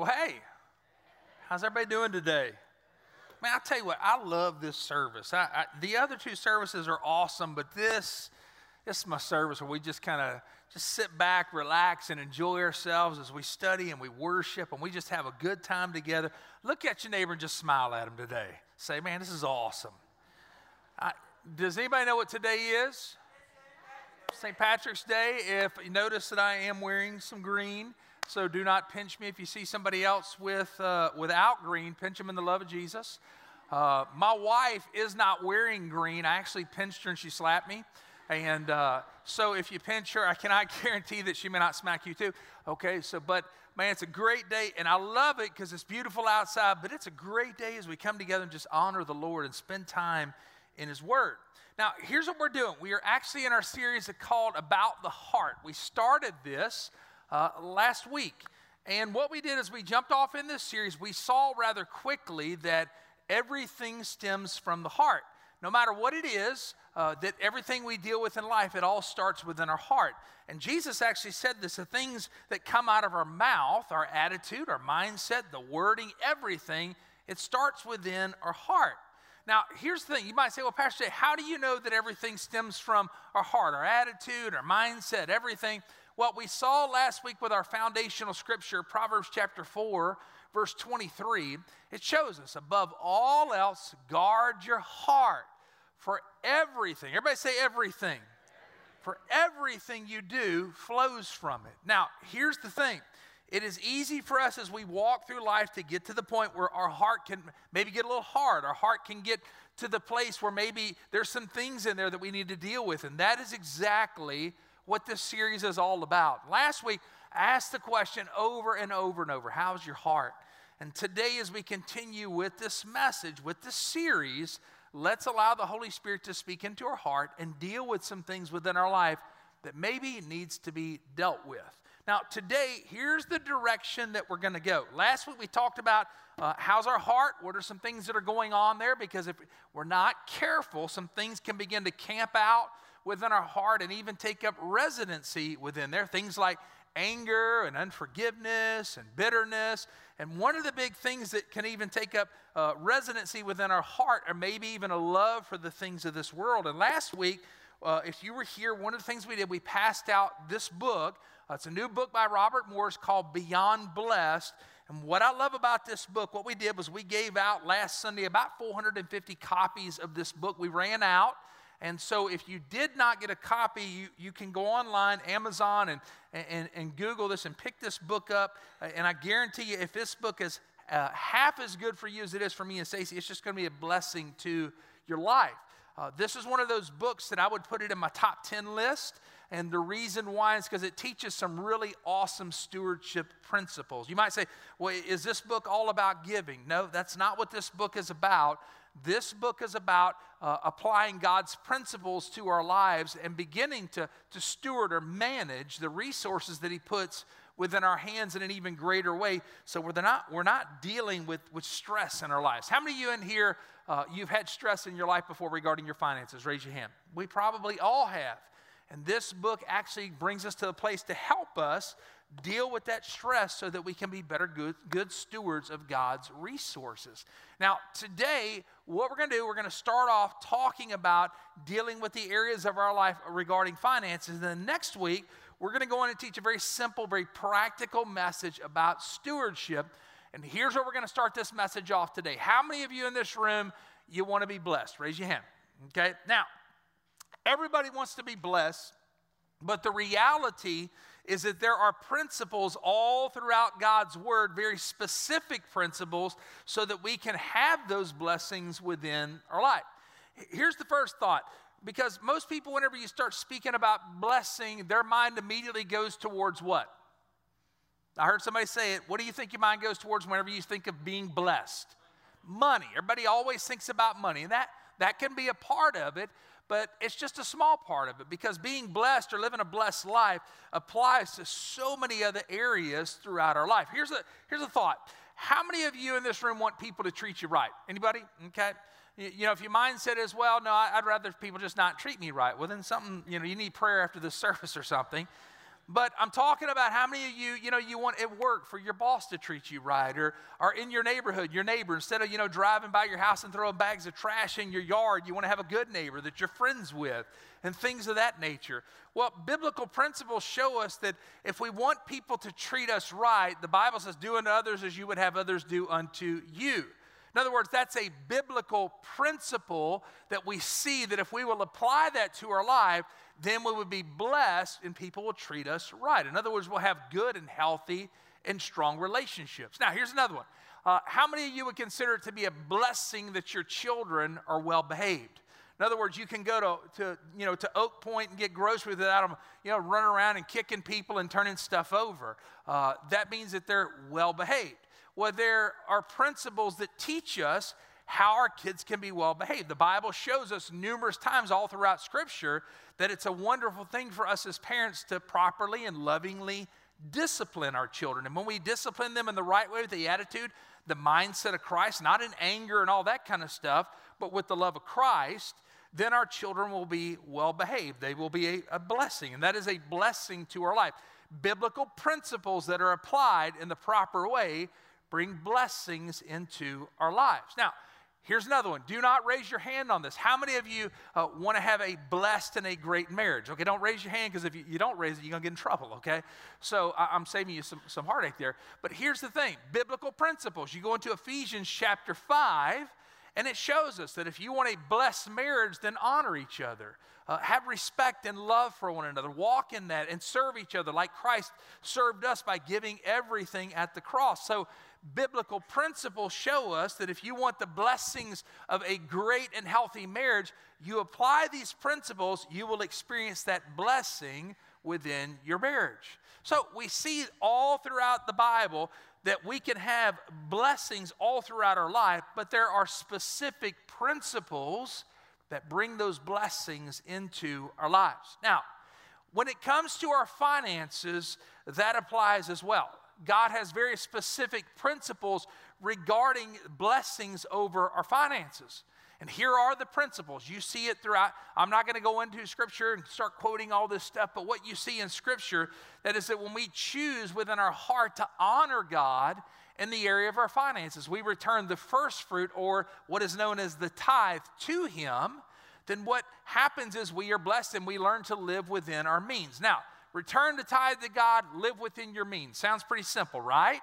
Well, hey, how's everybody doing today? Man, I'll tell you what, I love this service. I, I, the other two services are awesome, but this, this is my service where we just kind of just sit back, relax, and enjoy ourselves as we study and we worship and we just have a good time together. Look at your neighbor and just smile at him today. Say, man, this is awesome. I, does anybody know what today is? St. Patrick's Day. If you notice that I am wearing some green, so do not pinch me. If you see somebody else with, uh, without green, pinch them in the love of Jesus. Uh, my wife is not wearing green. I actually pinched her and she slapped me. And uh, so if you pinch her, I cannot guarantee that she may not smack you too. Okay, so, but man, it's a great day. And I love it because it's beautiful outside, but it's a great day as we come together and just honor the Lord and spend time in His Word. Now, here's what we're doing. We are actually in our series called About the Heart. We started this uh, last week. And what we did is we jumped off in this series. We saw rather quickly that everything stems from the heart. No matter what it is, uh, that everything we deal with in life, it all starts within our heart. And Jesus actually said this the things that come out of our mouth, our attitude, our mindset, the wording, everything, it starts within our heart. Now, here's the thing you might say, well, Pastor Jay, how do you know that everything stems from our heart, our attitude, our mindset, everything? What we saw last week with our foundational scripture, Proverbs chapter 4, verse 23, it shows us above all else, guard your heart for everything. Everybody say everything. For everything you do flows from it. Now, here's the thing. It is easy for us as we walk through life to get to the point where our heart can maybe get a little hard. Our heart can get to the place where maybe there's some things in there that we need to deal with. And that is exactly what this series is all about. Last week, I asked the question over and over and over How's your heart? And today, as we continue with this message, with this series, let's allow the Holy Spirit to speak into our heart and deal with some things within our life that maybe needs to be dealt with. Now, today, here's the direction that we're going to go. Last week, we talked about uh, how's our heart? What are some things that are going on there? Because if we're not careful, some things can begin to camp out within our heart and even take up residency within there. Things like anger and unforgiveness and bitterness. And one of the big things that can even take up uh, residency within our heart, or maybe even a love for the things of this world. And last week, uh, if you were here, one of the things we did, we passed out this book. Uh, it's a new book by Robert Morris called Beyond Blessed. And what I love about this book, what we did was we gave out last Sunday about 450 copies of this book. We ran out. And so, if you did not get a copy, you, you can go online, Amazon, and, and, and Google this and pick this book up. And I guarantee you, if this book is uh, half as good for you as it is for me and Stacy, it's just going to be a blessing to your life. Uh, this is one of those books that I would put it in my top 10 list. And the reason why is because it teaches some really awesome stewardship principles. You might say, well, is this book all about giving? No, that's not what this book is about. This book is about uh, applying God's principles to our lives and beginning to, to steward or manage the resources that He puts within our hands in an even greater way. So we're not, we're not dealing with, with stress in our lives. How many of you in here, uh, you've had stress in your life before regarding your finances? Raise your hand. We probably all have. And this book actually brings us to a place to help us deal with that stress so that we can be better good, good stewards of God's resources. Now, today, what we're going to do, we're going to start off talking about dealing with the areas of our life regarding finances. And then next week, we're going to go in and teach a very simple, very practical message about stewardship. And here's where we're going to start this message off today. How many of you in this room you want to be blessed? Raise your hand. Okay? Now, everybody wants to be blessed, but the reality is that there are principles all throughout God's Word, very specific principles, so that we can have those blessings within our life. Here's the first thought because most people, whenever you start speaking about blessing, their mind immediately goes towards what? I heard somebody say it. What do you think your mind goes towards whenever you think of being blessed? Money. Everybody always thinks about money, and that, that can be a part of it but it's just a small part of it because being blessed or living a blessed life applies to so many other areas throughout our life. Here's a, here's a thought. How many of you in this room want people to treat you right? Anybody? Okay. You know, if your mindset is, well, no, I'd rather people just not treat me right, well, then something, you know, you need prayer after the service or something. But I'm talking about how many of you, you know, you want at work for your boss to treat you right, or, or in your neighborhood, your neighbor, instead of, you know, driving by your house and throwing bags of trash in your yard, you want to have a good neighbor that you're friends with, and things of that nature. Well, biblical principles show us that if we want people to treat us right, the Bible says, do unto others as you would have others do unto you. In other words, that's a biblical principle that we see that if we will apply that to our life, then we would be blessed and people will treat us right. In other words, we'll have good and healthy and strong relationships. Now, here's another one. Uh, how many of you would consider it to be a blessing that your children are well behaved? In other words, you can go to, to, you know, to Oak Point and get groceries without them, you know, running around and kicking people and turning stuff over. Uh, that means that they're well behaved. Well, there are principles that teach us how our kids can be well behaved. The Bible shows us numerous times all throughout Scripture that it's a wonderful thing for us as parents to properly and lovingly discipline our children. And when we discipline them in the right way with the attitude, the mindset of Christ, not in anger and all that kind of stuff, but with the love of Christ, then our children will be well behaved. They will be a, a blessing. And that is a blessing to our life. Biblical principles that are applied in the proper way bring blessings into our lives. Now, Here's another one. Do not raise your hand on this. How many of you uh, want to have a blessed and a great marriage? Okay, don't raise your hand because if you, you, don't raise it, you're going to get in trouble, okay? So I, am saving you some, some heartache there. But here's the thing biblical principles. You go into Ephesians chapter 5, and it shows us that if you want a blessed marriage, then honor each other. Uh, have respect and love for one another. Walk in that and serve each other like Christ served us by giving everything at the cross. So biblical principles show us that if you want the blessings of a great and healthy marriage, you apply these principles, you will experience that blessing within your marriage. So we see all throughout the Bible that we can have blessings all throughout our life, but there are specific principles that bring those blessings into our lives. Now, when it comes to our finances, that applies as well. God has very specific principles regarding blessings over our finances. And here are the principles. You see it throughout. I'm not going to go into scripture and start quoting all this stuff, but what you see in scripture that is that when we choose within our heart to honor God in the area of our finances, we return the first fruit or what is known as the tithe to him, then what happens is we are blessed and we learn to live within our means. Now, return the tithe to God, live within your means. Sounds pretty simple, right?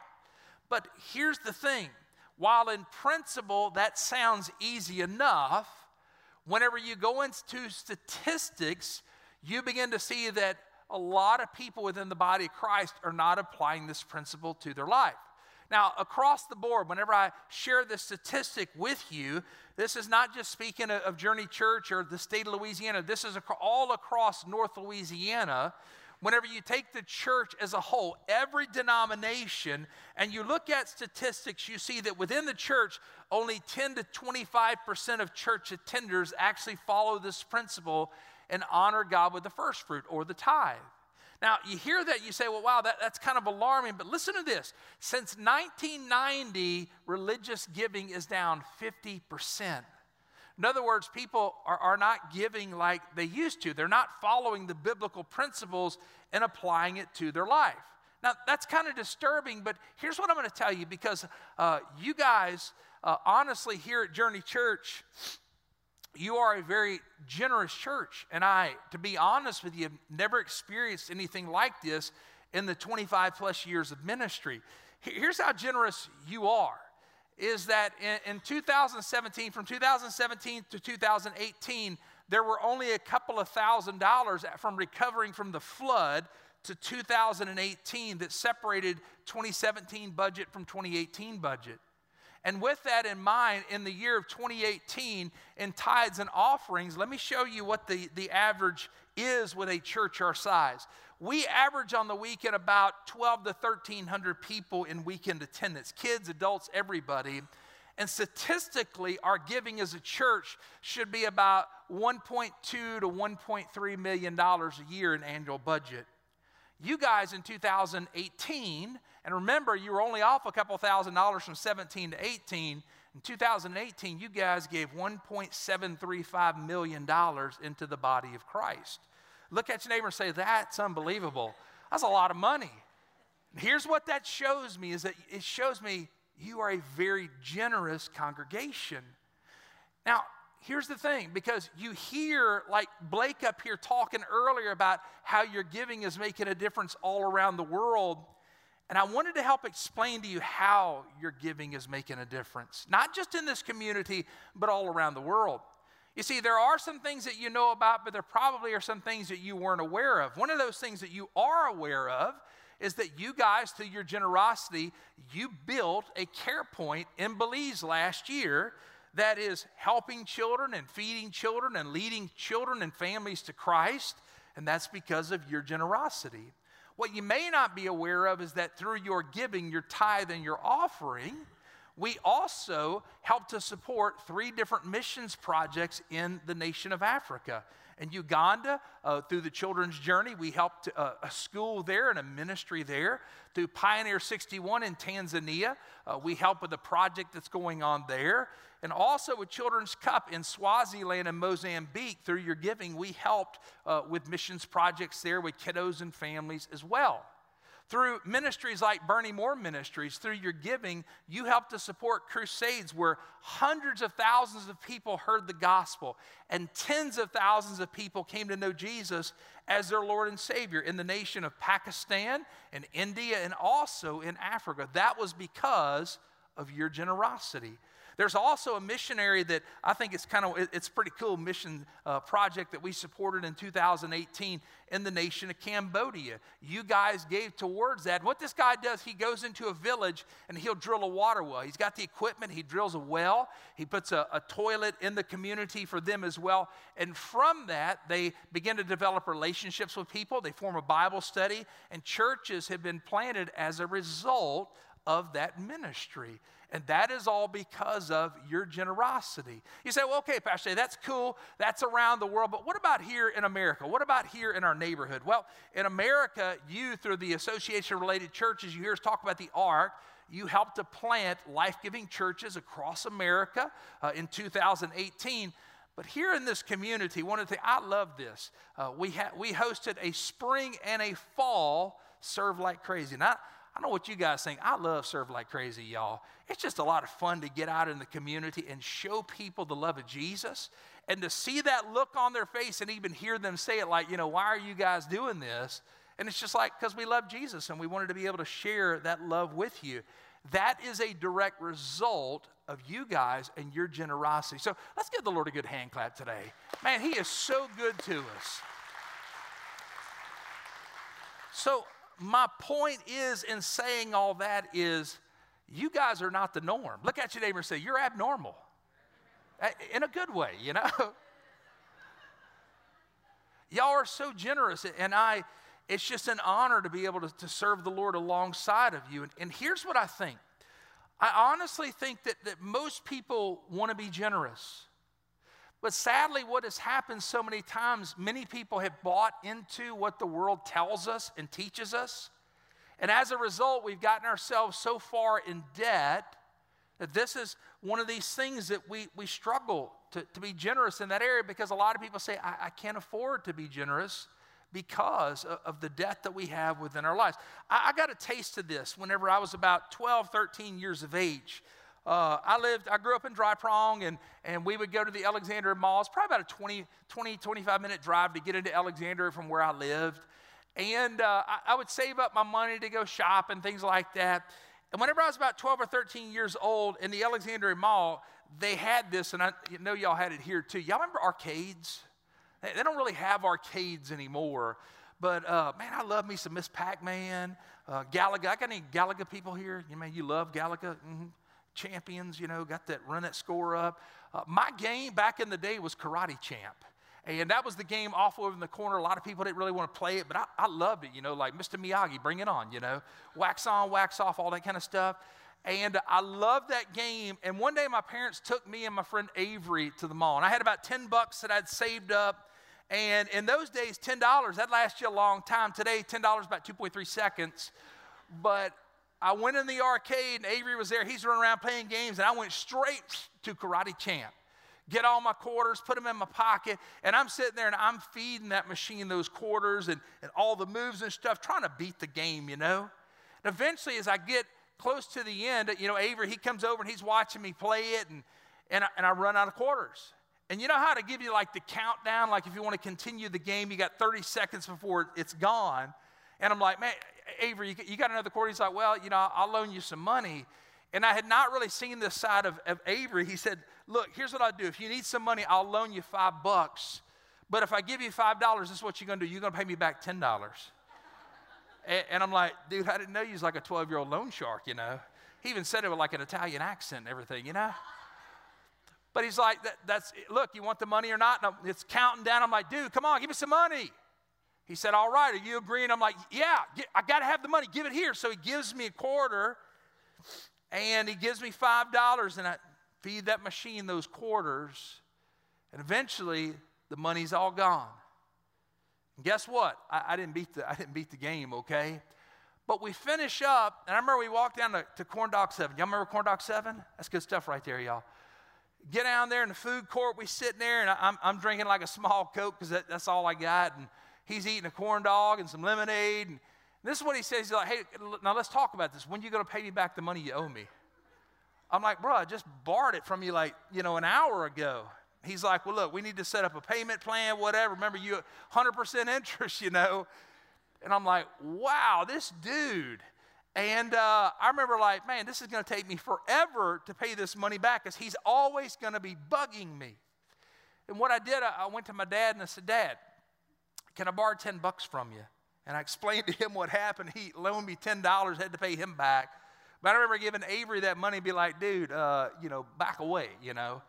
But here's the thing while in principle that sounds easy enough, whenever you go into statistics, you begin to see that a lot of people within the body of Christ are not applying this principle to their life. Now, across the board, whenever I share this statistic with you, this is not just speaking of Journey Church or the state of Louisiana. This is all across North Louisiana whenever you take the church as a whole, every denomination, and you look at statistics, you see that within the church, only 10 to 25% of church attenders actually follow this principle and honor God with the first fruit or the tithe. Now, you hear that, you say, well, wow, that, that's kind of alarming, but listen to this. Since 1990, religious giving is down 50%. In other words, people are, are not giving like they used to. They're not following the biblical principles and applying it to their life. Now, that's kind of disturbing, but here's what I'm going to tell you because uh, you guys, uh, honestly, here at Journey Church, you are a very generous church. And I, to be honest with you, have never experienced anything like this in the 25 plus years of ministry. Here's how generous you are is that in, in 2017, from 2017 to 2018, there were only a couple of thousand dollars from recovering from the flood to 2018 that separated 2017 budget from 2018 budget. And with that in mind, in the year of 2018, in tithes and offerings, let me show you what the, the average is with a church our size. We average on the weekend about 12 to 1,300 people in weekend attendance kids, adults, everybody. And statistically, our giving as a church should be about 1.2 to 1.3 million dollars a year in annual budget. You guys in 2018, and remember, you were only off a couple thousand dollars from 17 to 18. In 2018, you guys gave $1.735 million into the body of Christ. Look at your neighbor and say, That's unbelievable. That's a lot of money. Here's what that shows me is that it shows me you are a very generous congregation. Now, here's the thing because you hear, like Blake up here talking earlier about how your giving is making a difference all around the world. And I wanted to help explain to you how your giving is making a difference, not just in this community, but all around the world. You see, there are some things that you know about, but there probably are some things that you weren't aware of. One of those things that you are aware of is that you guys, through your generosity, you built a care point in Belize last year that is helping children and feeding children and leading children and families to Christ, and that's because of your generosity. What you may not be aware of is that through your giving, your tithe, and your offering, we also help to support three different missions projects in the nation of Africa. In Uganda, uh, through the Children's Journey, we helped uh, a school there and a ministry there. Through Pioneer 61 in Tanzania, uh, we help with a project that's going on there. And also with Children's Cup in Swaziland and Mozambique, through your giving, we helped uh, with missions projects there with kiddos and families as well. Through ministries like Bernie Moore Ministries, through your giving, you help to support crusades where hundreds of thousands of people heard the gospel and tens of thousands of people came to know Jesus as their Lord and Savior in the nation of Pakistan and India and also in Africa. That was because of your generosity. There's also a missionary that I think it's kind of it's pretty cool mission uh, project that we supported in 2018 in the nation of Cambodia. You guys gave towards that. What this guy does, he goes into a village and he'll drill a water well. He's got the equipment, he drills a well, he puts a, a toilet in the community for them as well. And from that, they begin to develop relationships with people. They form a Bible study, and churches have been planted as a result of that ministry. And that is all because of your generosity. You say, well, okay, Pastor, that's cool. That's around the world. But what about here in America? What about here in our neighborhood? Well, in America, you, through the Association Related Churches, you hear us talk about the ARC. You helped to plant life giving churches across America uh, in 2018. But here in this community, one of the I love this. Uh, we, ha- we hosted a spring and a fall serve like crazy. Now, I know what you guys think. I love Serve Like Crazy, y'all. It's just a lot of fun to get out in the community and show people the love of Jesus and to see that look on their face and even hear them say it like, you know, why are you guys doing this? And it's just like, because we love Jesus and we wanted to be able to share that love with you. That is a direct result of you guys and your generosity. So let's give the Lord a good hand clap today. Man, He is so good to us. So my point is in saying all that is you guys are not the norm. Look at your neighbor and say, You're abnormal. In a good way, you know? Y'all are so generous, and I, it's just an honor to be able to, to serve the Lord alongside of you. And, and here's what I think I honestly think that, that most people want to be generous. But sadly, what has happened so many times, many people have bought into what the world tells us and teaches us. And as a result, we've gotten ourselves so far in debt that this is one of these things that we, we struggle to, to be generous in that area because a lot of people say, I, I can't afford to be generous because of, of, the debt that we have within our lives. I, I got a taste of this whenever I was about 12, 13 years of age. Uh, I lived, I grew up in Dry Prong, and, and we would go to the Alexandria Mall. It's probably about a 20, 20, 25 minute drive to get into Alexandria from where I lived. And uh, I, I, would save up my money to go shop and things like that. And whenever I was about 12 or 13 years old in the Alexandria Mall, they had this, and I know y'all had it here too. Y'all remember arcades? They, they don't really have arcades anymore. But uh, man, I love me some Miss Pac Man, uh, Galaga. I got any Galaga people here? You mean you love Galaga? Mm-hmm champions, you know, got that run that score up. Uh, my game back in the day was Karate Champ. And that was the game off over in the corner. A lot of people didn't really want to play it, but I, I loved it, you know, like Mr. Miyagi, bring it on, you know, wax on, wax off, all that kind of stuff. And I loved that game. And one day my parents took me and my friend Avery to the mall. And I had about 10 bucks that I'd saved up. And in those days, $10, that lasts you a long time. Today, $10 about 2.3 seconds. But I went in the arcade and Avery was there. He's running around playing games, and I went straight to Karate Champ. get all my quarters, put them in my pocket, and I'm sitting there and I'm feeding that machine those quarters and, and all the moves and stuff, trying to beat the game, you know. And eventually, as I get close to the end, you know, Avery, he comes over and he's watching me play it, and, and, I, and I run out of quarters. And you know how to give you like the countdown, like if you want to continue the game, you got 30 seconds before it's gone. And I'm like, man, Avery, you got another quarter? He's like, well, you know, I'll loan you some money. And I had not really seen this side of, of Avery. He said, look, here's what I'll do. If you need some money, I'll loan you five bucks. But if I give you five dollars, this is what you're gonna do. You're gonna pay me back ten dollars. and, and, I'm like, dude, I didn't know you was like a 12-year-old loan shark, you know. He even said it with like an Italian accent and everything, you know. But he's like, that, that's look, you want the money or not? And it's counting down. I'm like, dude, come on, give me some money. He said, All right, are you agreeing? I'm like, Yeah, I got to have the money. Give it here. So he gives me a quarter and he gives me $5 and I feed that machine those quarters. And eventually, the money's all gone. And guess what? I, I, didn't beat the, I didn't beat the game, okay? But we finish up, and I remember we walked down to, to Corn Dog 7. Y'all remember Corn Dog 7? That's good stuff right there, y'all. Get down there in the food court. We sit there, and I'm, I'm drinking like a small Coke because that, that's all I got. And he's eating a corn dog and some lemonade. And this is what he says. He's like, hey, now let's talk about this. When are you going to pay me back the money you owe me? I'm like, bro, I just borrowed it from you like, you know, an hour ago. He's like, well, look, we need to set up a payment plan, whatever. Remember, you 100% interest, you know. And I'm like, wow, this dude. And uh, I remember, like, man, this is going to take me forever to pay this money back because he's always going to be bugging me. And what I did, I, I went to my dad and I said, Dad, can I borrow 10 bucks from you? And I explained to him what happened. He loaned me $10, had to pay him back. But I remember giving Avery that money and be like, dude, uh, you know, back away, you know.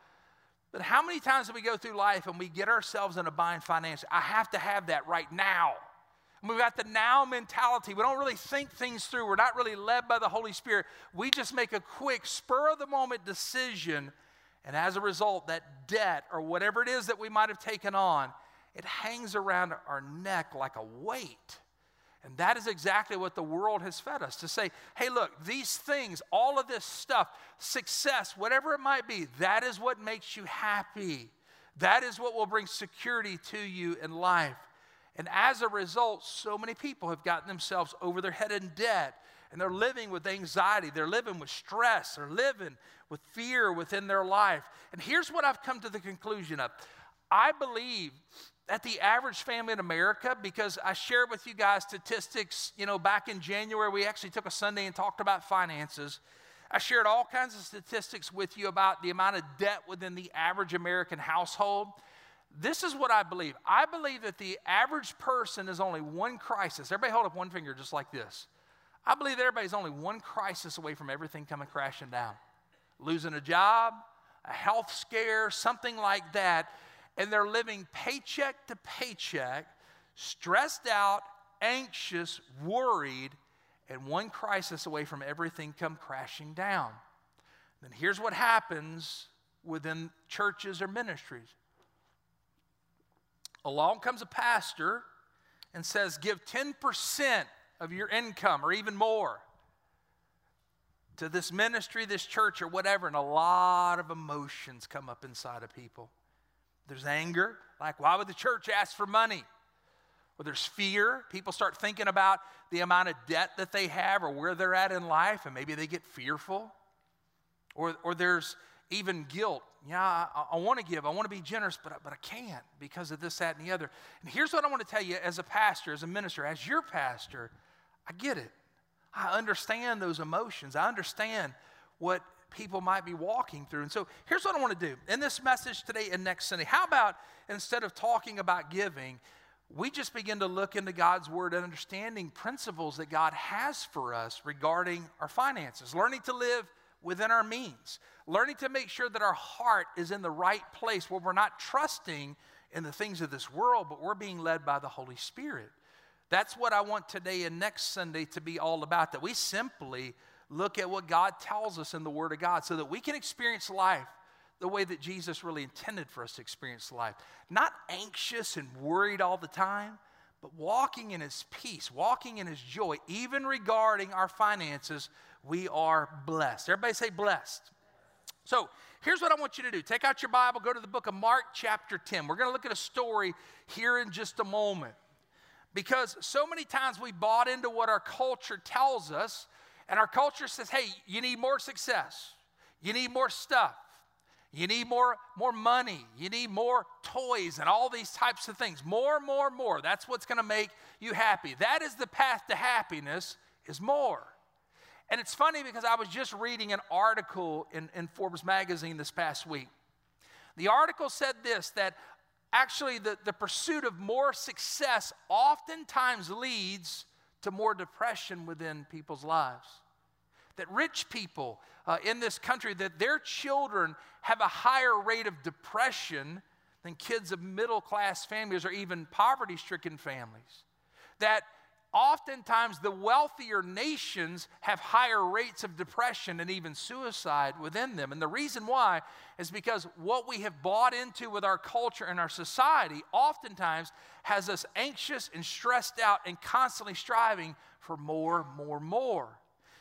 But how many times do we go through life and we get ourselves in a bind financially? I have to have that right now. And we've got the now mentality. We don't really think things through. We're not really led by the Holy Spirit. We just make a quick, spur of the moment decision. And as a result, that debt or whatever it is that we might have taken on, it hangs around our neck like a weight. And that is exactly what the world has fed us to say, hey, look, these things, all of this stuff, success, whatever it might be, that is what makes you happy. That is what will bring security to you in life. And as a result, so many people have gotten themselves over their head in debt and they're living with anxiety, they're living with stress, they're living with fear within their life. And here's what I've come to the conclusion of I believe that the average family in America, because I shared with you guys statistics, you know, back in January, we actually took a Sunday and talked about finances. I shared all kinds of statistics with you about the amount of debt within the average American household. This is what I believe. I believe that the average person is only one crisis. Everybody hold up one finger just like this. I believe that everybody's only one crisis away from everything coming crashing down. Losing a job, a health scare, something like that and they're living paycheck to paycheck, stressed out, anxious, worried, and one crisis away from everything come crashing down. Then here's what happens within churches or ministries. Along comes a pastor and says, Give 10% of your income or even more to this ministry, this church, or whatever. And a lot of emotions come up inside of people. There's anger, like, why would the church ask for money? Or there's fear. People start thinking about the amount of debt that they have or where they're at in life, and maybe they get fearful. Or, or there's even guilt. Yeah, I, I want to give, I want to be generous, but, but I can't because of this, that, and the other. And here's what I want to tell you as a pastor, as a minister, as your pastor, I get it. I understand those emotions. I understand what people might be walking through. And so here's what I want to do in this message today and next Sunday. How about instead of talking about giving, we just begin to look into God's Word and understanding principles that God has for us regarding our finances, learning to live within our means, learning to make sure that our heart is in the right place where we're not trusting in the things of this world, but we're being led by the Holy Spirit. That's what I want today and next Sunday to be all about, that we simply look at what God tells us in the Word of God so that we can experience life the way that Jesus really intended for us to experience life. Not anxious and worried all the time, but walking in His peace, walking in His joy, even regarding our finances, we are blessed. Everybody say blessed. So here's what I want you to do take out your Bible, go to the book of Mark, chapter 10. We're going to look at a story here in just a moment. Because so many times we bought into what our culture tells us, and our culture says, hey, you need more success, you need more stuff. You need more, more money. You need more toys and all these types of things. More, more, more. That's what's going to make you happy. That is the path to happiness is more. And it's funny because I was just reading an article in, in Forbes magazine this past week. The article said this that actually the, the pursuit of more success oftentimes leads to more depression within people's lives. That rich people uh, in this country, that their children have a higher rate of depression than kids of middle class families or even poverty stricken families. That oftentimes the wealthier nations have higher rates of depression and even suicide within them. And the reason why is because what we have bought into with our culture and our society oftentimes has us anxious and stressed out and constantly striving for more, more, more.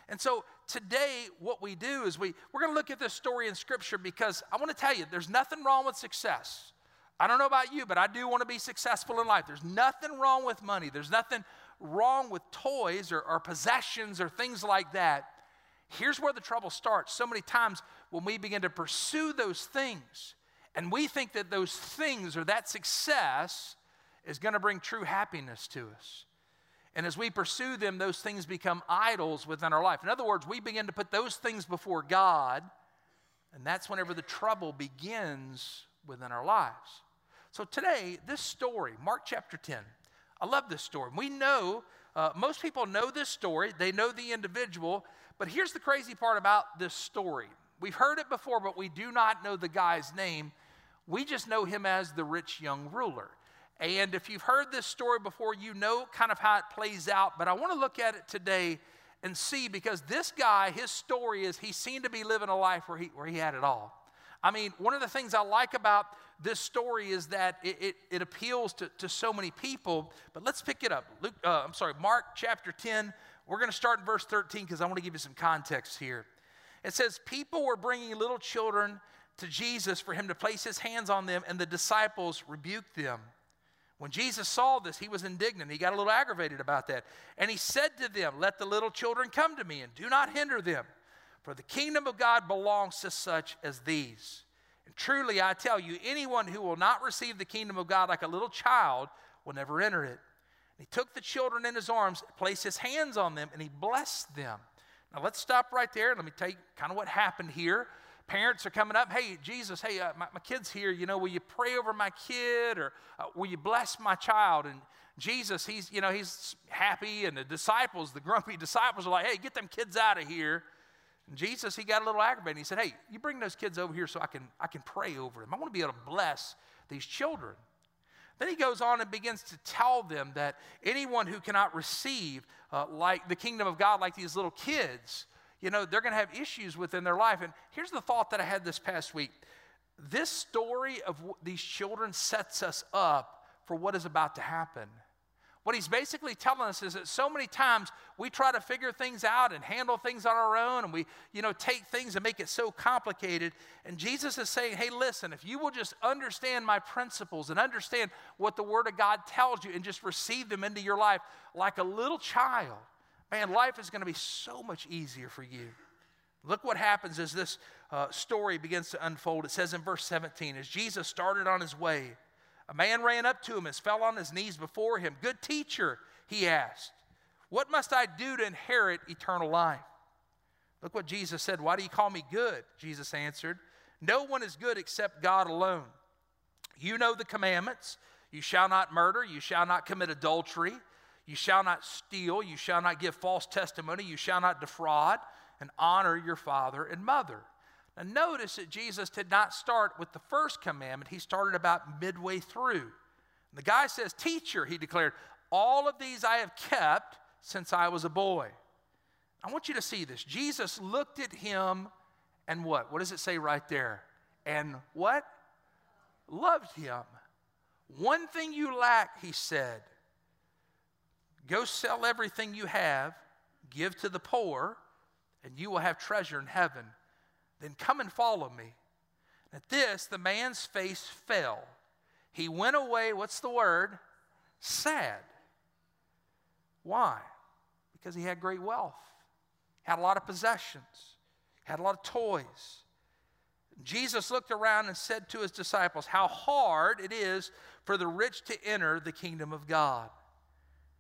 And so today, what we do is we, we're going to look at this story in Scripture because I want to tell you there's nothing wrong with success. I don't know about you, but I do want to be successful in life. There's nothing wrong with money. There's nothing wrong with toys or, or possessions or things like that. Here's where the trouble starts. So many times when we begin to pursue those things and we think that those things or that success is going to bring true happiness to us. And as we pursue them, those things become idols within our life. In other words, we begin to put those things before God, and that's whenever the trouble begins within our lives. So today, this story, Mark chapter 10, I love this story. We know, uh, most people know this story, they know the individual, but here's the crazy part about this story. We've heard it before, but we do not know the guy's name. We just know him as the rich young ruler. And if you've heard this story before, you know kind of how it plays out, but I want to look at it today and see because this guy, his story is he seemed to be living a life where he, where he had it all. I mean, one of the things I like about this story is that it, it, it appeals to, to so many people. But let's pick it up. Luke, uh, I'm sorry, Mark chapter 10. We're going to start in verse 13 because I want to give you some context here. It says, People were bringing little children to Jesus for him to place his hands on them, and the disciples rebuked them. When Jesus saw this, he was indignant. He got a little aggravated about that. And he said to them, Let the little children come to me, and do not hinder them, for the kingdom of God belongs to such as these. And truly, I tell you, anyone who will not receive the kingdom of God like a little child will never enter it. And he took the children in his arms, placed his hands on them, and he blessed them. Now, let's stop right there. Let me tell you kind of what happened here. Parents are coming up, hey, Jesus, hey, uh, my, my, kid's here. You know, will you pray over my kid or uh, will you bless my child? And Jesus, he's, you know, he's happy. And the disciples, the grumpy disciples are like, hey, get them kids out of here. And Jesus, he got a little aggravated. He said, Hey, you bring those kids over here so I can, I can pray over them. I want to be able to bless these children. Then he goes on and begins to tell them that anyone who cannot receive uh, like the kingdom of God, like these little kids, you know, they're going to have issues within their life. And here's the thought that I had this past week. This story of these children sets us up for what is about to happen. What he's basically telling us is that so many times we try to figure things out and handle things on our own and we, you know, take things and make it so complicated. And Jesus is saying, hey, listen, if you will just understand my principles and understand what the Word of God tells you and just receive them into your life like a little child, man, life is going to be so much easier for you. Look what happens as this uh, story begins to unfold. It says in verse 17, as Jesus started on his way, a man ran up to him and fell on his knees before him. Good teacher, he asked, What must I do to inherit eternal life? Look what Jesus said. Why do you call me good? Jesus answered, No one is good except God alone. You know the commandments you shall not murder, you shall not commit adultery, you shall not steal, you shall not give false testimony, you shall not defraud, and honor your father and mother. Now, notice that Jesus did not start with the first commandment, he started about midway through. The guy says, Teacher, he declared, all of these I have kept since I was a boy. I want you to see this. Jesus looked at him and what? What does it say right there? And what? Loved him. One thing you lack, he said. Go sell everything you have, give to the poor, and you will have treasure in heaven Then come and follow me. At this, the man's face fell. He went away, what's the word? Sad. Why? Because he had great wealth, had a lot of possessions, had a lot of toys. Jesus looked around and said to his disciples, How hard it is for the rich to enter the kingdom of God.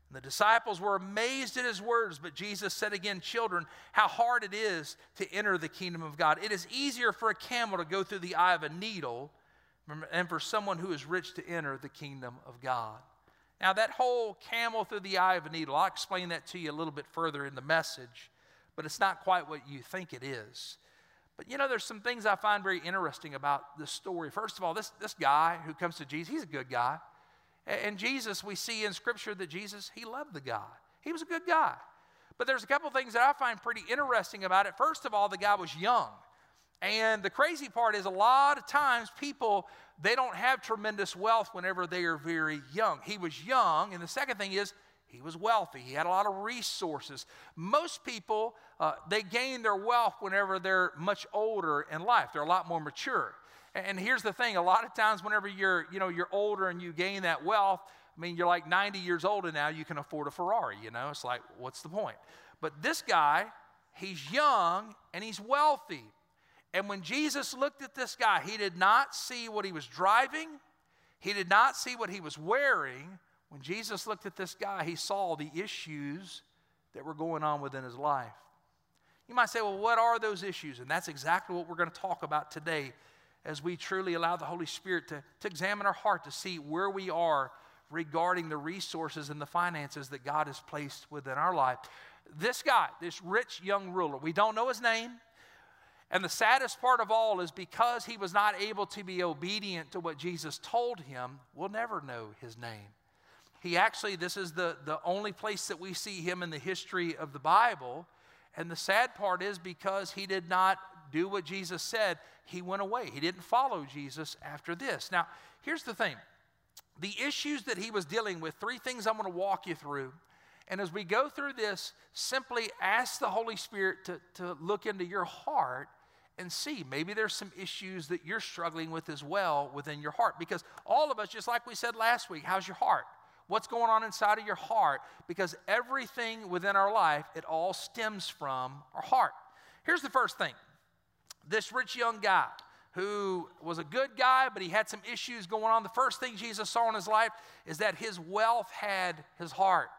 And the disciples were amazed at his words, but Jesus said again, Children, how hard it is to enter the kingdom of God. It is easier for a camel to go through the eye of a needle and for someone who is rich to enter the kingdom of God. Now, that whole camel through the eye of a needle, I'll explain that to you a little bit further in the message, but it's not quite what you think it is. But you know, there's some things I find very interesting about this story. First of all, this, this guy who comes to Jesus, he's a good guy. And Jesus, we see in Scripture that Jesus, he loved the guy. He was a good guy. But there's a couple things that I find pretty interesting about it. First of all, the guy was young. And the crazy part is a lot of times people, they don't have tremendous wealth whenever they are very young. He was young. And the second thing is, he was wealthy. He had a lot of resources. Most people, uh, they gain their wealth whenever they're much older in life. They're a lot more mature. And here's the thing: a lot of times, whenever you're, you know, you're older and you gain that wealth, I mean, you're like 90 years old and now you can afford a Ferrari. You know, it's like, what's the point? But this guy, he's young and he's wealthy. And when Jesus looked at this guy, he did not see what he was driving. He did not see what he was wearing, when Jesus looked at this guy, he saw the issues that were going on within his life. You might say, well, what are those issues? And that's exactly what we're going to talk about today as we truly allow the Holy Spirit to, to examine our heart to see where we are regarding the resources and the finances that God has placed within our life. This guy, this rich young ruler, we don't know his name. And the saddest part of all is because he was not able to be obedient to what Jesus told him, we'll never know his name. He actually, this is the, the only place that we see him in the history of the Bible. And the sad part is because he did not do what Jesus said, he went away. He didn't follow Jesus after this. Now, here's the thing the issues that he was dealing with, three things I'm going to walk you through. And as we go through this, simply ask the Holy Spirit to, to look into your heart and see. Maybe there's some issues that you're struggling with as well within your heart. Because all of us, just like we said last week, how's your heart? what's going on inside of your heart because everything within our life, it all stems from our heart. Here's the first thing this rich young guy who was a good guy, but he had some issues going on. The first thing Jesus saw in his life is that his wealth had his heart.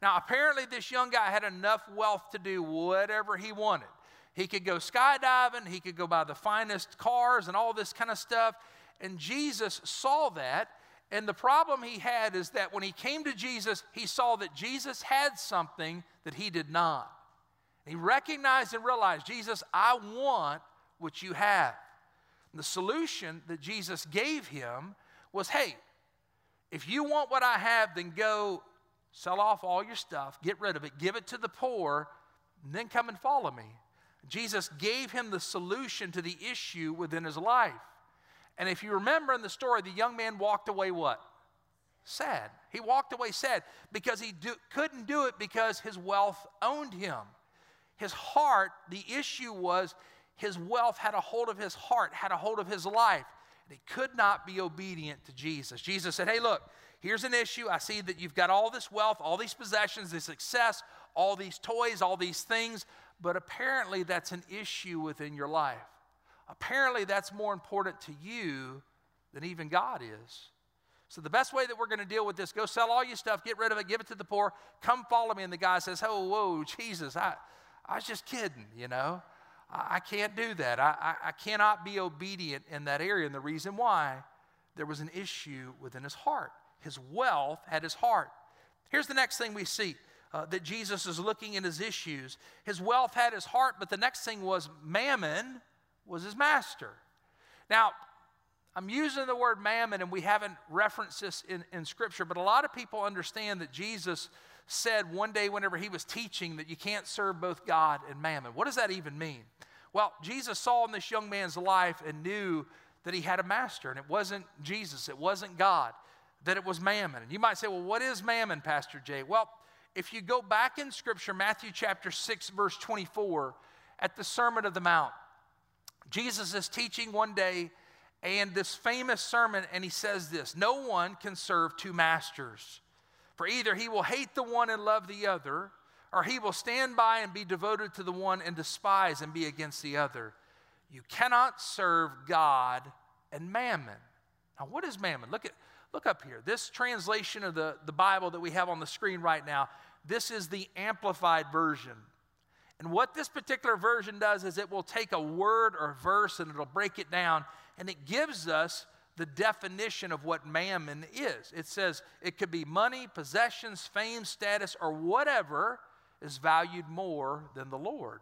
Now, apparently, this young guy had enough wealth to do whatever he wanted. He could go skydiving, he could go buy the finest cars and all this kind of stuff. And Jesus saw that and the problem he had is that when he came to Jesus, he saw that Jesus had something that he did not. He recognized and realized, Jesus, I want what you have. And the solution that Jesus gave him was hey, if you want what I have, then go sell off all your stuff, get rid of it, give it to the poor, and then come and follow me. Jesus gave him the solution to the issue within his life. And if you remember in the story, the young man walked away what? Sad. He walked away sad because he do, couldn't do it because his wealth owned him. His heart, the issue was his wealth had a hold of his heart, had a hold of his life, and he could not be obedient to Jesus. Jesus said, Hey, look, here's an issue. I see that you've got all this wealth, all these possessions, this success, all these toys, all these things, but apparently that's an issue within your life. Apparently, that's more important to you than even God is. So, the best way that we're going to deal with this, go sell all your stuff, get rid of it, give it to the poor, come follow me. And the guy says, Oh, whoa, Jesus, I, I was just kidding, you know. I, can't do that. I, I, cannot be obedient in that area. And the reason why, there was an issue within his heart. His wealth had his heart. Here's the next thing we see uh, that Jesus is looking in his issues. His wealth had his heart, but the next thing was mammon was his master. Now, I'm using the word mammon, and we haven't referenced this in, in Scripture, but a lot of people understand that Jesus said one day, whenever he was teaching, that you can't serve both God and mammon. What does that even mean? Well, Jesus saw in this young man's life and knew that he had a master, and it wasn't Jesus, it wasn't God, that it was mammon. And you might say, well, what is mammon, Pastor Jay? Well, if you go back in Scripture, Matthew chapter 6, verse 24, at the Sermon of the Mount, Jesus is teaching one day, and this famous sermon, and he says this No one can serve two masters, for either he will hate the one and love the other, or he will stand by and be devoted to the one and despise and be against the other. You cannot serve God and mammon. Now, what is mammon? Look at look up here. This translation of the, the Bible that we have on the screen right now, this is the amplified version. And what this particular version does is it will take a word or verse and it'll break it down and it gives us the definition of what mammon is. It says it could be money, possessions, fame, status, or whatever is valued more than the Lord.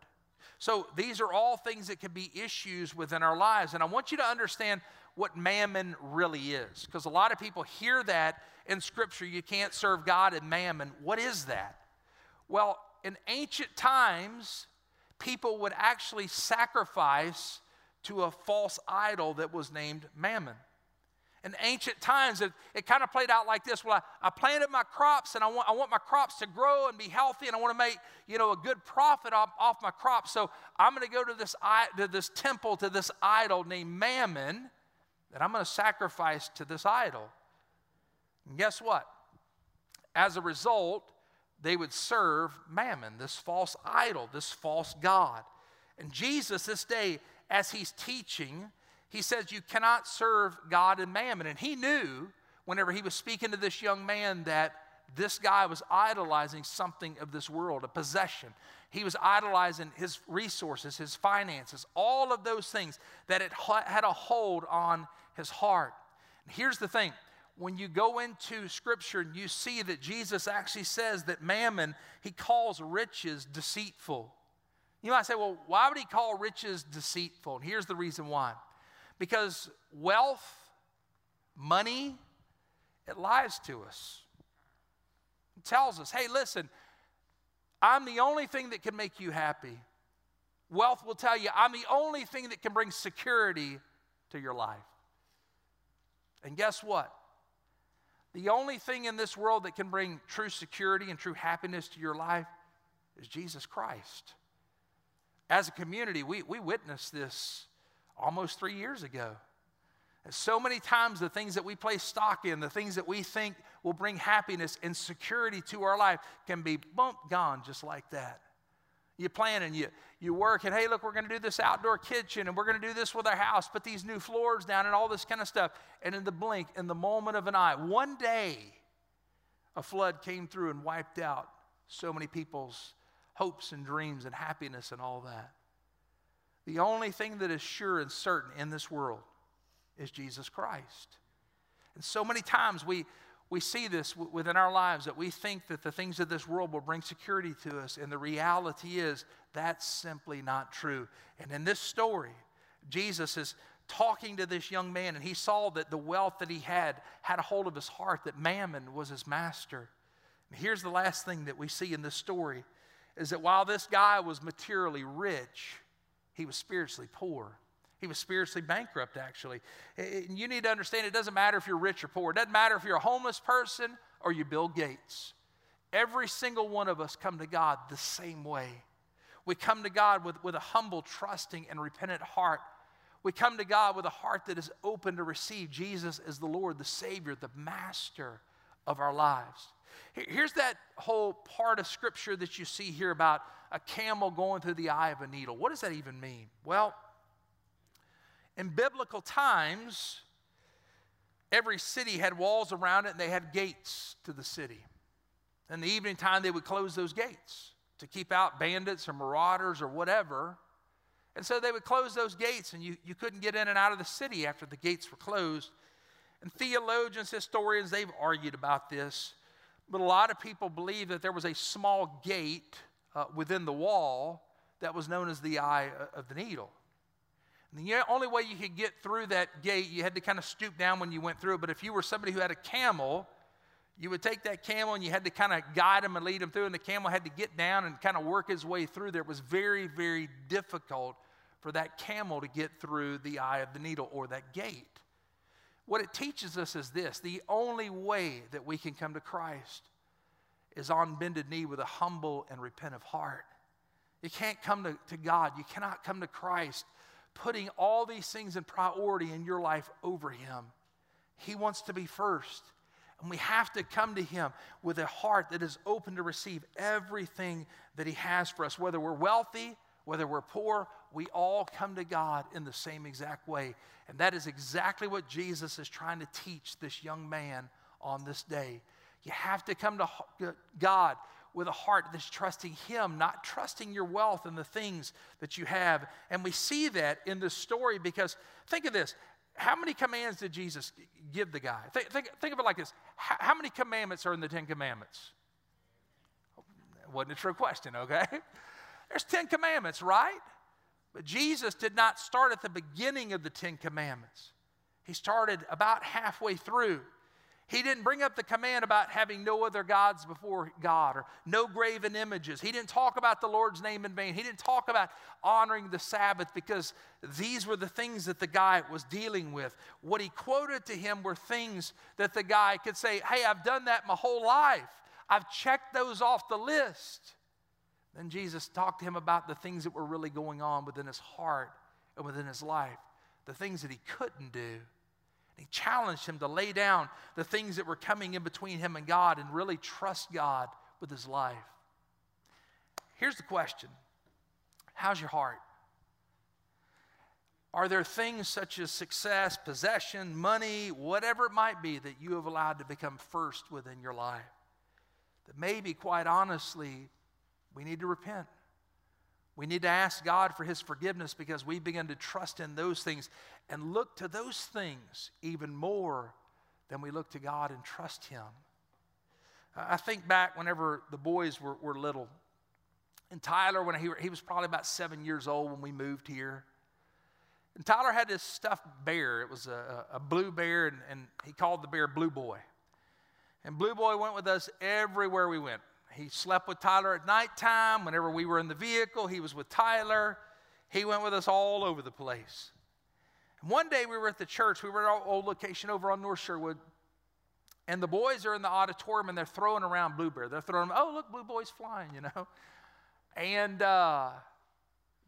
So these are all things that can be issues within our lives. And I want you to understand what mammon really is. Because a lot of people hear that in Scripture, you can't serve God and mammon. What is that? Well, in ancient times, people would actually sacrifice to a false idol that was named Mammon. In ancient times, it, it kind of played out like this. Well, I, I planted my crops and I want, I want my crops to grow and be healthy and I want to make, you know, a good profit off, off my crops. So I'm going to go to this, to this temple, to this idol named Mammon, that I'm going to sacrifice to this idol. And guess what? As a result, they would serve Mammon, this false idol, this false God. And Jesus, this day, as he's teaching, he says, You cannot serve God and Mammon. And he knew, whenever he was speaking to this young man, that this guy was idolizing something of this world, a possession. He was idolizing his resources, his finances, all of those things that it had a hold on his heart. And here's the thing when you go into Scripture and you see that Jesus actually says that mammon, he calls riches deceitful. You might say, well, why would he call riches deceitful? And here's the reason why because wealth, money, it lies to us. It tells us, hey, listen, I'm the only thing that can make you happy. Wealth will tell you, I'm the only thing that can bring security to your life. And guess what? The only thing in this world that can bring true security and true happiness to your life is Jesus Christ. As a community, we, we witnessed this almost three years ago. So many times, the things that we place stock in, the things that we think will bring happiness and security to our life, can be bump gone just like that. You plan and you, you work, and hey, look, we're going to do this outdoor kitchen, and we're going to do this with our house, put these new floors down, and all this kind of stuff. And in the blink, in the moment of an eye, one day, a flood came through and wiped out so many people's hopes and dreams and happiness and all that. The only thing that is sure and certain in this world is Jesus Christ. And so many times we, we see this within our lives that we think that the things of this world will bring security to us, and the reality is that's simply not true. And in this story, Jesus is talking to this young man, and he saw that the wealth that he had had a hold of his heart, that mammon was his master. And here's the last thing that we see in this story is that while this guy was materially rich, he was spiritually poor. He was spiritually bankrupt, actually. And you need to understand it doesn't matter if you're rich or poor. It doesn't matter if you're a homeless person or you Bill Gates. Every single one of us come to God the same way. We come to God with, with a humble, trusting, and repentant heart. We come to God with a heart that is open to receive Jesus as the Lord, the Savior, the Master of our lives. Here's that whole part of Scripture that you see here about a camel going through the eye of a needle. What does that even mean? Well, in biblical times, every city had walls around it and they had gates to the city. In the evening time, they would close those gates to keep out bandits or marauders or whatever. And so they would close those gates, and you, you couldn't get in and out of the city after the gates were closed. And theologians, historians, they've argued about this. But a lot of people believe that there was a small gate uh, within the wall that was known as the eye of the needle. And the only way you could get through that gate, you had to kind of stoop down when you went through it. But if you were somebody who had a camel, you would take that camel and you had to kind of guide him and lead him through, and the camel had to get down and kind of work his way through there. It was very, very difficult for that camel to get through the eye of the needle or that gate. What it teaches us is this the only way that we can come to Christ is on bended knee with a humble and repentant heart. You can't come to, to God, you cannot come to Christ putting all these things in priority in your life over Him. He wants to be first. And we have to come to Him with a heart that is open to receive everything that He has for us. Whether we're wealthy, whether we're poor, we all come to God in the same exact way. And that is exactly what Jesus is trying to teach this young man on this day. You have to come to God with a heart that's trusting Him, not trusting your wealth and the things that you have. And we see that in this story because think of this. How many commands did Jesus give the guy? Think, think, think of it like this how, many commandments are in the Ten Commandments? Wasn't a true question, okay? There's Ten Commandments, right? But Jesus did not start at the beginning of the Ten Commandments. He started about halfway through. He didn't bring up the command about having no other gods before God or no graven images. He didn't talk about the Lord's name in vain. He didn't talk about honoring the Sabbath because these were the things that the guy was dealing with. What he quoted to him were things that the guy could say, Hey, I've done that my whole life. I've checked those off the list. Then Jesus talked to him about the things that were really going on within his heart and within his life, the things that he couldn't do. He challenged him to lay down the things that were coming in between him and God and really trust God with his life. Here's the question How's your heart? Are there things such as success, possession, money, whatever it might be, that you have allowed to become first within your life? That maybe, quite honestly, we need to repent. We need to ask God for His forgiveness because we begin to trust in those things and look to those things even more than we look to God and trust Him. I think back whenever the boys were, were little, and Tyler, when he, he was probably about seven years old when we moved here. And Tyler had this stuffed bear. It was a, a blue bear, and, and he called the bear Blue Boy. And Blue Boy went with us everywhere we went. He slept with Tyler at nighttime. Whenever we were in the vehicle, he was with Tyler. He went with us all over the place. And one day we were at the church. We were at our old location over on North Sherwood. And the boys are in the auditorium and they're throwing around Blue Bear. They're throwing, oh, look, Blue Boy's flying, you know. And uh,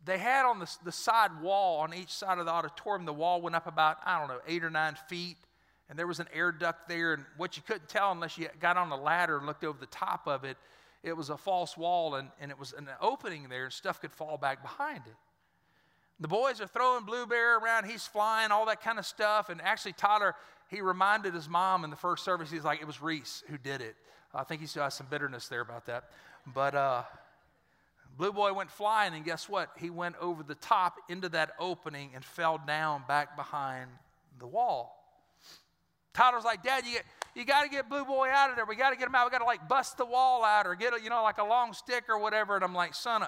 they had on the, the side wall on each side of the auditorium, the wall went up about, I don't know, eight or nine feet and there was an air duct there. And what you couldn't tell unless you got on a ladder and looked over the top of it, it was a false wall and, and it was an opening there, and stuff could fall back behind it. The boys are throwing Blue Bear around, he's flying, all that kind of stuff. And actually, Tyler, he reminded his mom in the first service, he's like, it was Reese who did it. I think he still has some bitterness there about that. But uh, Blue Boy went flying, and guess what? He went over the top into that opening and fell down back behind the wall. Tyler's like, Dad, you, you got to get Blue Boy out of there. We got to get him out. We got to like bust the wall out or get, a, you know, like a long stick or whatever. And I'm like, son,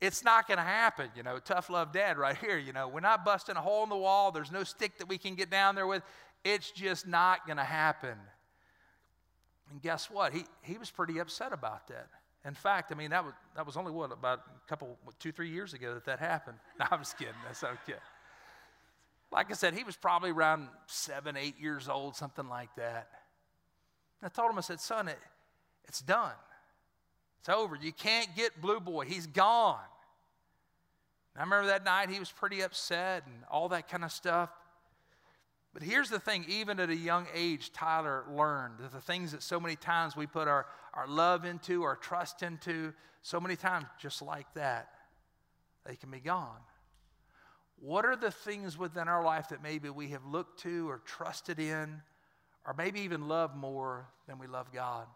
it's not going to happen. You know, tough love dad right here. You know, we're not busting a hole in the wall. There's no stick that we can get down there with. It's just not going to happen. And guess what? He, he was pretty upset about that. In fact, I mean, that was, that was only what, about a couple, two, three years ago that that happened. No, I'm just kidding. That's okay. Like I said, he was probably around seven, eight years old, something like that. And I told him, I said, son, it, it's done. It's over. You can't get Blue Boy. He's gone. And I remember that night he was pretty upset and all that kind of stuff. But here's the thing even at a young age, Tyler learned that the things that so many times we put our, our love into, our trust into, so many times, just like that, they can be gone. What are the things within our life that maybe we have looked to or trusted in, or maybe even loved more than we love God?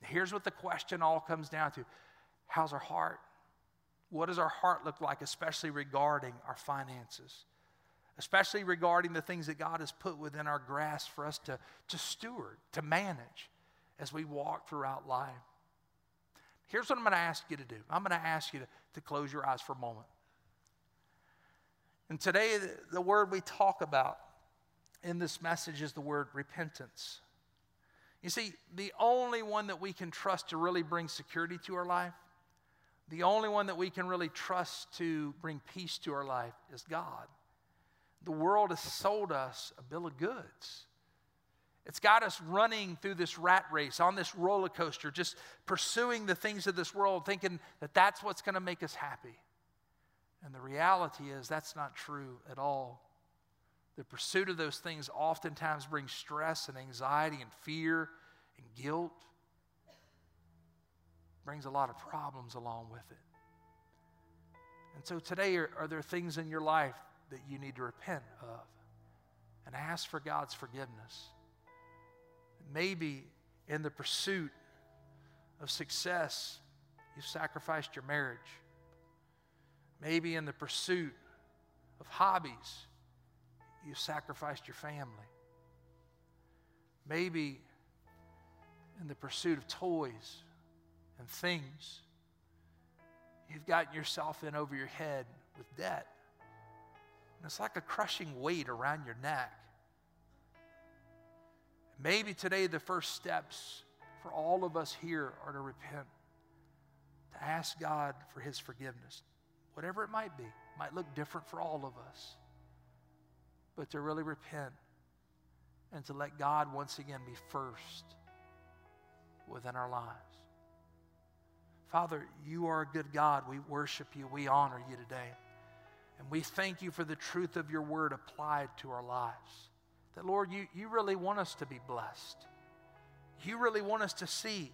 Here's what the question all comes down to How's our heart? What does our heart look like, especially regarding our finances? Especially regarding the things that God has put within our grasp for us to, to steward, to manage as we walk throughout life. Here's what I'm going to ask you to do I'm going to ask you to, to close your eyes for a moment. And today, the word we talk about in this message is the word repentance. You see, the only one that we can trust to really bring security to our life, the only one that we can really trust to bring peace to our life is God. The world has sold us a bill of goods. It's got us running through this rat race, on this roller coaster, just pursuing the things of this world, thinking that that's what's going to make us happy. And the reality is, that's not true at all. The pursuit of those things oftentimes brings stress and anxiety and fear and guilt, brings a lot of problems along with it. And so today, are, are there things in your life that you need to repent of and ask for God's forgiveness? Maybe in the pursuit of success, you've sacrificed your marriage. Maybe in the pursuit of hobbies, you've sacrificed your family. Maybe in the pursuit of toys and things, you've gotten yourself in over your head with debt. And it's like a crushing weight around your neck. Maybe today the first steps for all of us here are to repent, to ask God for His forgiveness, whatever it might be. Might look different for all of us, but to really repent and to let God once again be first within our lives. Father, you are a good God. We worship you. We honor you today. And we thank you for the truth of your word applied to our lives. That, Lord, you, you really want us to be blessed. You really want us to see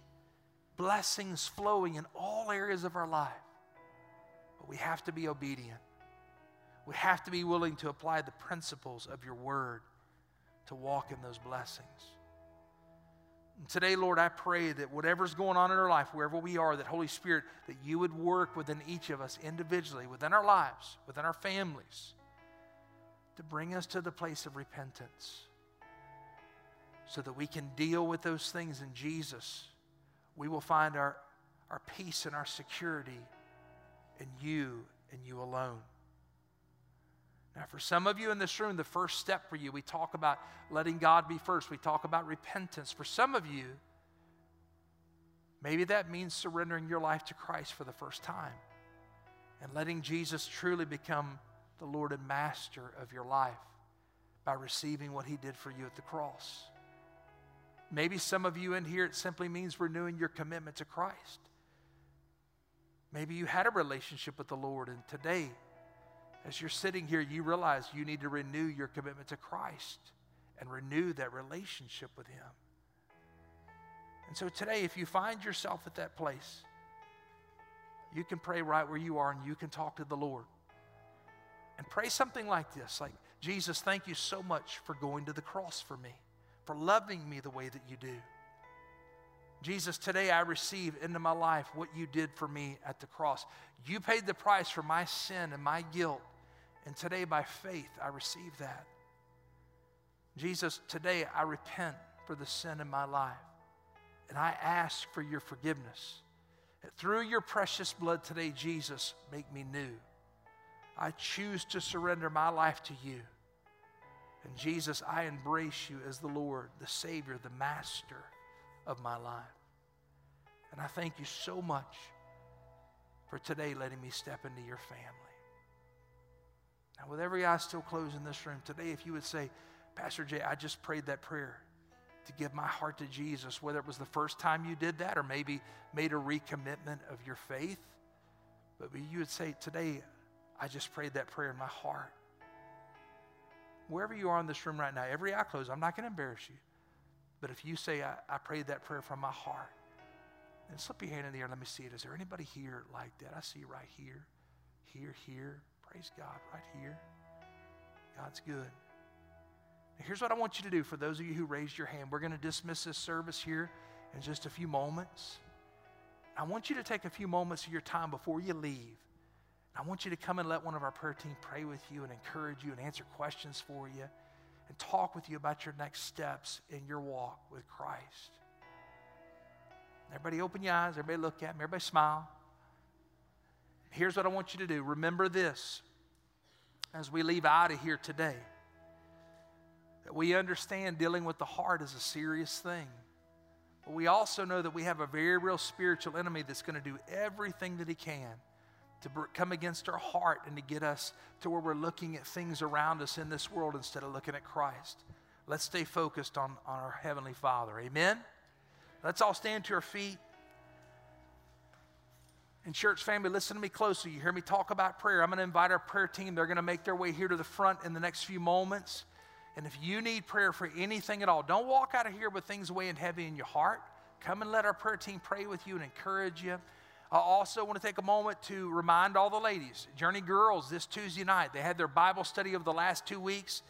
blessings flowing in all areas of our life. But we have to be obedient. We have to be willing to apply the principles of your word to walk in those blessings. And today, Lord, I pray that whatever's going on in our life, wherever we are, that Holy Spirit, that you would work within each of us individually, within our lives, within our families, to bring us to the place of repentance so that we can deal with those things in Jesus. We will find our, our peace and our security in you and you alone. Now, for some of you in this room, the first step for you, we talk about letting God be first. We talk about repentance. For some of you, maybe that means surrendering your life to Christ for the first time and letting Jesus truly become the Lord and Master of your life by receiving what He did for you at the cross. Maybe some of you in here, it simply means renewing your commitment to Christ. Maybe you had a relationship with the Lord, and today, as you're sitting here, you realize you need to renew your commitment to Christ and renew that relationship with Him. And so today, if you find yourself at that place, you can pray right where you are and you can talk to the Lord. And pray something like this like, Jesus, thank you so much for going to the cross for me, for loving me the way that you do. Jesus, today I receive into my life what you did for me at the cross. You paid the price for my sin and my guilt. And today, by faith, I receive that. Jesus, today I repent for the sin in my life. And I ask for your forgiveness. Through your precious blood today, Jesus, make me new. I choose to surrender my life to you. And Jesus, I embrace you as the Lord, the Savior, the Master of my life. And I thank you so much for today letting me step into your family. Now, with every eye still closed in this room, today, if you would say, Pastor Jay, I just prayed that prayer to give my heart to Jesus, whether it was the first time you did that or maybe made a recommitment of your faith, but you would say, Today, I just prayed that prayer in my heart. Wherever you are in this room right now, every eye closed, I'm not going to embarrass you. But if you say, I, I prayed that prayer from my heart, then slip your hand in the air. Let me see it. Is there anybody here like that? I see you right here, here, here. Praise God, right here. God's good. Now, here's what I want you to do for those of you who raised your hand. We're going to dismiss this service here in just a few moments. I want you to take a few moments of your time before you leave. I want you to come and let one of our prayer team pray with you and encourage you and answer questions for you and talk with you about your next steps in your walk with Christ. Everybody open your eyes, everybody look at me, everybody smile. Here's what I want you to do. Remember this as we leave out of here today. That we understand dealing with the heart is a serious thing. But we also know that we have a very real spiritual enemy that's going to do everything that he can to come against our heart and to get us to where we're looking at things around us in this world instead of looking at Christ. Let's stay focused on, on our Heavenly Father. Amen? Let's all stand to our feet. And, church family, listen to me closely. You hear me talk about prayer. I'm going to invite our prayer team. They're going to make their way here to the front in the next few moments. And if you need prayer for anything at all, don't walk out of here with things weighing heavy in your heart. Come and let our prayer team pray with you and encourage you. I also want to take a moment to remind all the ladies Journey Girls this Tuesday night. They had their Bible study of the last two weeks.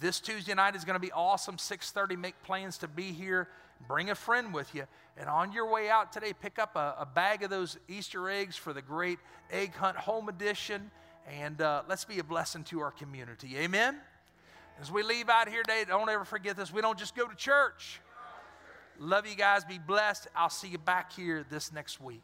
This Tuesday night is going to be awesome. 6:30. Make plans to be here. Bring a friend with you. And on your way out today, pick up a, a bag of those Easter eggs for the great Egg Hunt Home Edition. And uh, let's be a blessing to our community. Amen. As we leave out here today, don't ever forget this. We don't just go to church. Love you guys. Be blessed. I'll see you back here this next week.